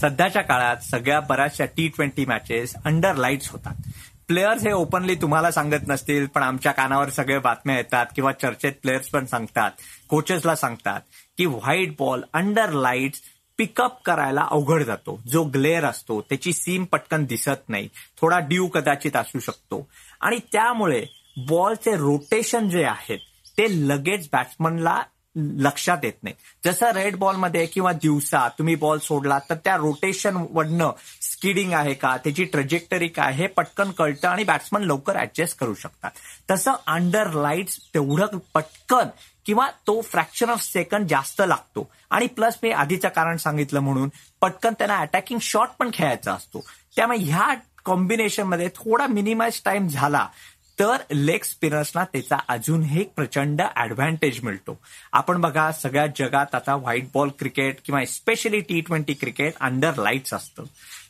सध्याच्या काळात सगळ्या बऱ्याचशा T twenty matches under lights होतात. प्लेयर्स हे ओपनली तुम्हाला सांगत नसतील पण आमच्या कानावर सगळे बातम्या येतात किंवा चर्चेत प्लेयर्स पण सांगतात कोचेसला सांगतात की white ball under lights pick up करायला अवघड जातो. जो ग्लेअर असतो त्याची सीम पटकन दिसत नाही. थोडा ड्यू कदाचित असू शकतो. आणि त्यामुळे बॉलचे रोटेशन जे आहेत ते लगेच बॅट्समनला लक्षात येत नाही. जसं रेड बॉलमध्ये किंवा दिवसा तुम्ही बॉल सोडला तर त्या रोटेशन वडनं स्किडिंग आहे का त्याची ट्रजेक्टरी काय हे पटकन कळतं आणि बॅट्समन लवकर ऍडजस्ट करू शकतात. तसं अंडर लाईट्स तेवढं पटकन किंवा तो फ्रॅक्शन ऑफ सेकंड जास्त लागतो. आणि प्लस मी आधीचं कारण सांगितलं म्हणून पटकन त्यांना अटॅकिंग शॉट पण खेळायचा असतो. त्यामुळे ह्या कॉम्बिनेशनमध्ये थोडा मिनिमाइज टाइम झाला तर लेग स्पिनर्सना त्याचा अजूनही प्रचंड ऍडव्हान्टेज मिळतो. आपण बघा सगळ्या जगात आता व्हाईट बॉल क्रिकेट किंवा specially T twenty cricket under lights असतं.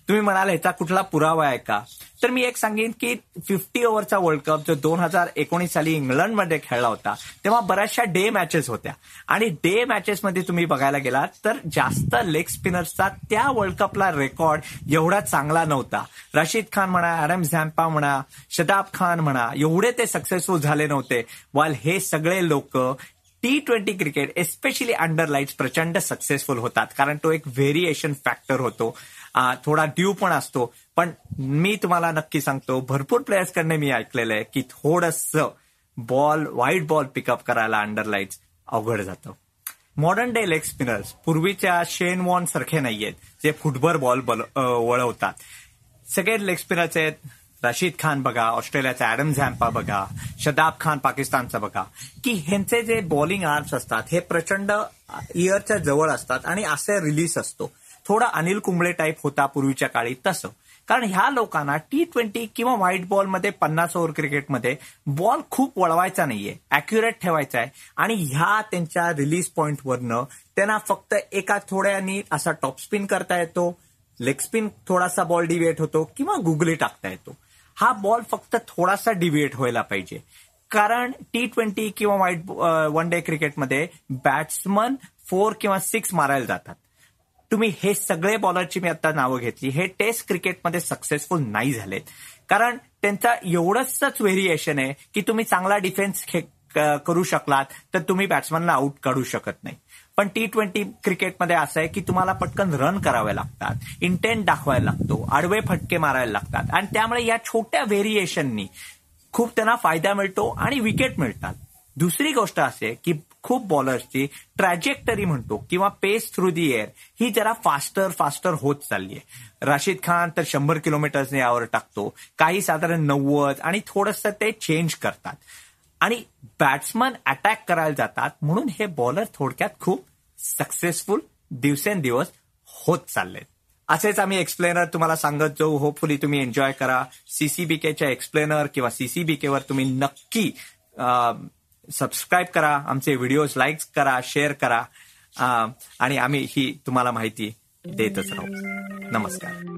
तुम्ही म्हणाल ह्याचा कुठला पुरावा आहे का? तर मी एक सांगेन की फिफ्टी ओव्हरचा वर्ल्ड कप जो दोन हजार एकोणीस साली इंग्लंडमध्ये खेळला होता तेव्हा बऱ्याचशा डे मॅचेस होत्या. आणि डे मॅचेसमध्ये तुम्ही बघायला गेलात तर जास्त लेग स्पिनर्सचा त्या वर्ल्ड कपला रेकॉर्ड एवढा चांगला नव्हता. रशीद खान म्हणा ॲडम झॅम्पा म्हणा शदाब खान म्हणा एवढे ते सक्सेसफुल झाले नव्हते. वाल हे सगळे लोक T twenty cricket especially under lights प्रचंड सक्सेसफुल होतात. कारण तो एक व्हेरिएशन फॅक्टर होतो. थोडा ड्यू पण असतो. पण मी तुम्हाला नक्की सांगतो भरपूर प्लेयर्स प्लेयर्सकडनं मी ऐकलेलं आहे की थोडस ball white ball pick up करायला अंडर लाईट्स अवघड जातं. मॉडर्न डे लेग स्पिनर्स पूर्वीच्या शेन वॉन सारखे नाहीयेत जे फुटबॉल बॉल वळवतात. सगळे लेग स्पिनर्स आहेत. रशीद खान बघा ऑस्ट्रेलियाचा ऍडम झॅम्पा बघा शदाब खान पाकिस्तानचा बघा. की ह्यांचे जे बॉलिंग आर्म्स असतात हे प्रचंड इयरच्या जवळ असतात आणि असे रिलीज असतो. थोडा अनिल कुंबळे टाईप होता पूर्वीच्या काळी तसं. कारण ह्या लोकांना टी ट्वेंटी किंवा व्हाईट बॉलमध्ये पन्नास ओव्हर क्रिकेटमध्ये बॉल खूप वळवायचा नाहीये. अॅक्युरेट ठेवायचा आहे. आणि ह्या त्यांच्या रिलीज पॉईंटवरनं त्यांना फक्त एका थोड्यानी असा टॉप स्पिन करता येतो लेग स्पिन थोडासा बॉल डिव्हिएट होतो किंवा गुगली टाकता येतो. हा बॉल फक्त थोडासा डिव्हिएट व्हायला पाहिजे. कारण टी ट्वेंटी किंवा व्हाईट वन डे क्रिकेटमध्ये बॅट्समन फोर किंवा सिक्स मारायला जातात. तुम्ही हे सगळे बॉलरची मी आता नावं घेतली. हे टेस्ट क्रिकेटमध्ये सक्सेसफुल नाही झालेत. कारण त्यांचा एवढंच व्हेरिएशन आहे की तुम्ही चांगला डिफेन्स करू शकलात तर तुम्ही बॅट्समॅनला आउट काढू शकत नाही. पण टी ट्वेंटी क्रिकेटमध्ये असं आहे की तुम्हाला पटकन रन करावे लागतात. इंटेंट दाखवायला लागतो. आडवे फटके मारायला लागतात. आणि त्यामुळे या छोट्या व्हेरिएशननी खूप त्यांना फायदा मिळतो आणि विकेट मिळतात. दुसरी गोष्ट असे की खूप बॉलर्सची ट्रॅजेक्टरी म्हणतो किंवा पेस थ्रू दी एअर ही जरा फास्टर फास्टर होत चालली आहे राशीद खान तर शंभर किलोमीटर्सने यावर टाकतो. काही साधारण नव्वद आणि थोडंसं ते चेंज करतात. आणि बॅट्समन अटॅक करायला जातात म्हणून हे बॉलर थोडक्यात खूप सक्सेसफुल दिवसेंदिवस होत चाललेत. असेच आम्ही एक्सप्लेनर तुम्हाला सांगत जाऊ. होपफुली तुम्ही एन्जॉय करा. सीसीबीकेच्या एक्सप्लेनर किंवा सीसीबीकेवर तुम्ही नक्की सबस्क्राईब करा आमचे व्हिडिओज लाईक करा शेअर करा. आणि आम्ही ही तुम्हाला माहिती देतच राहू. नमस्कार.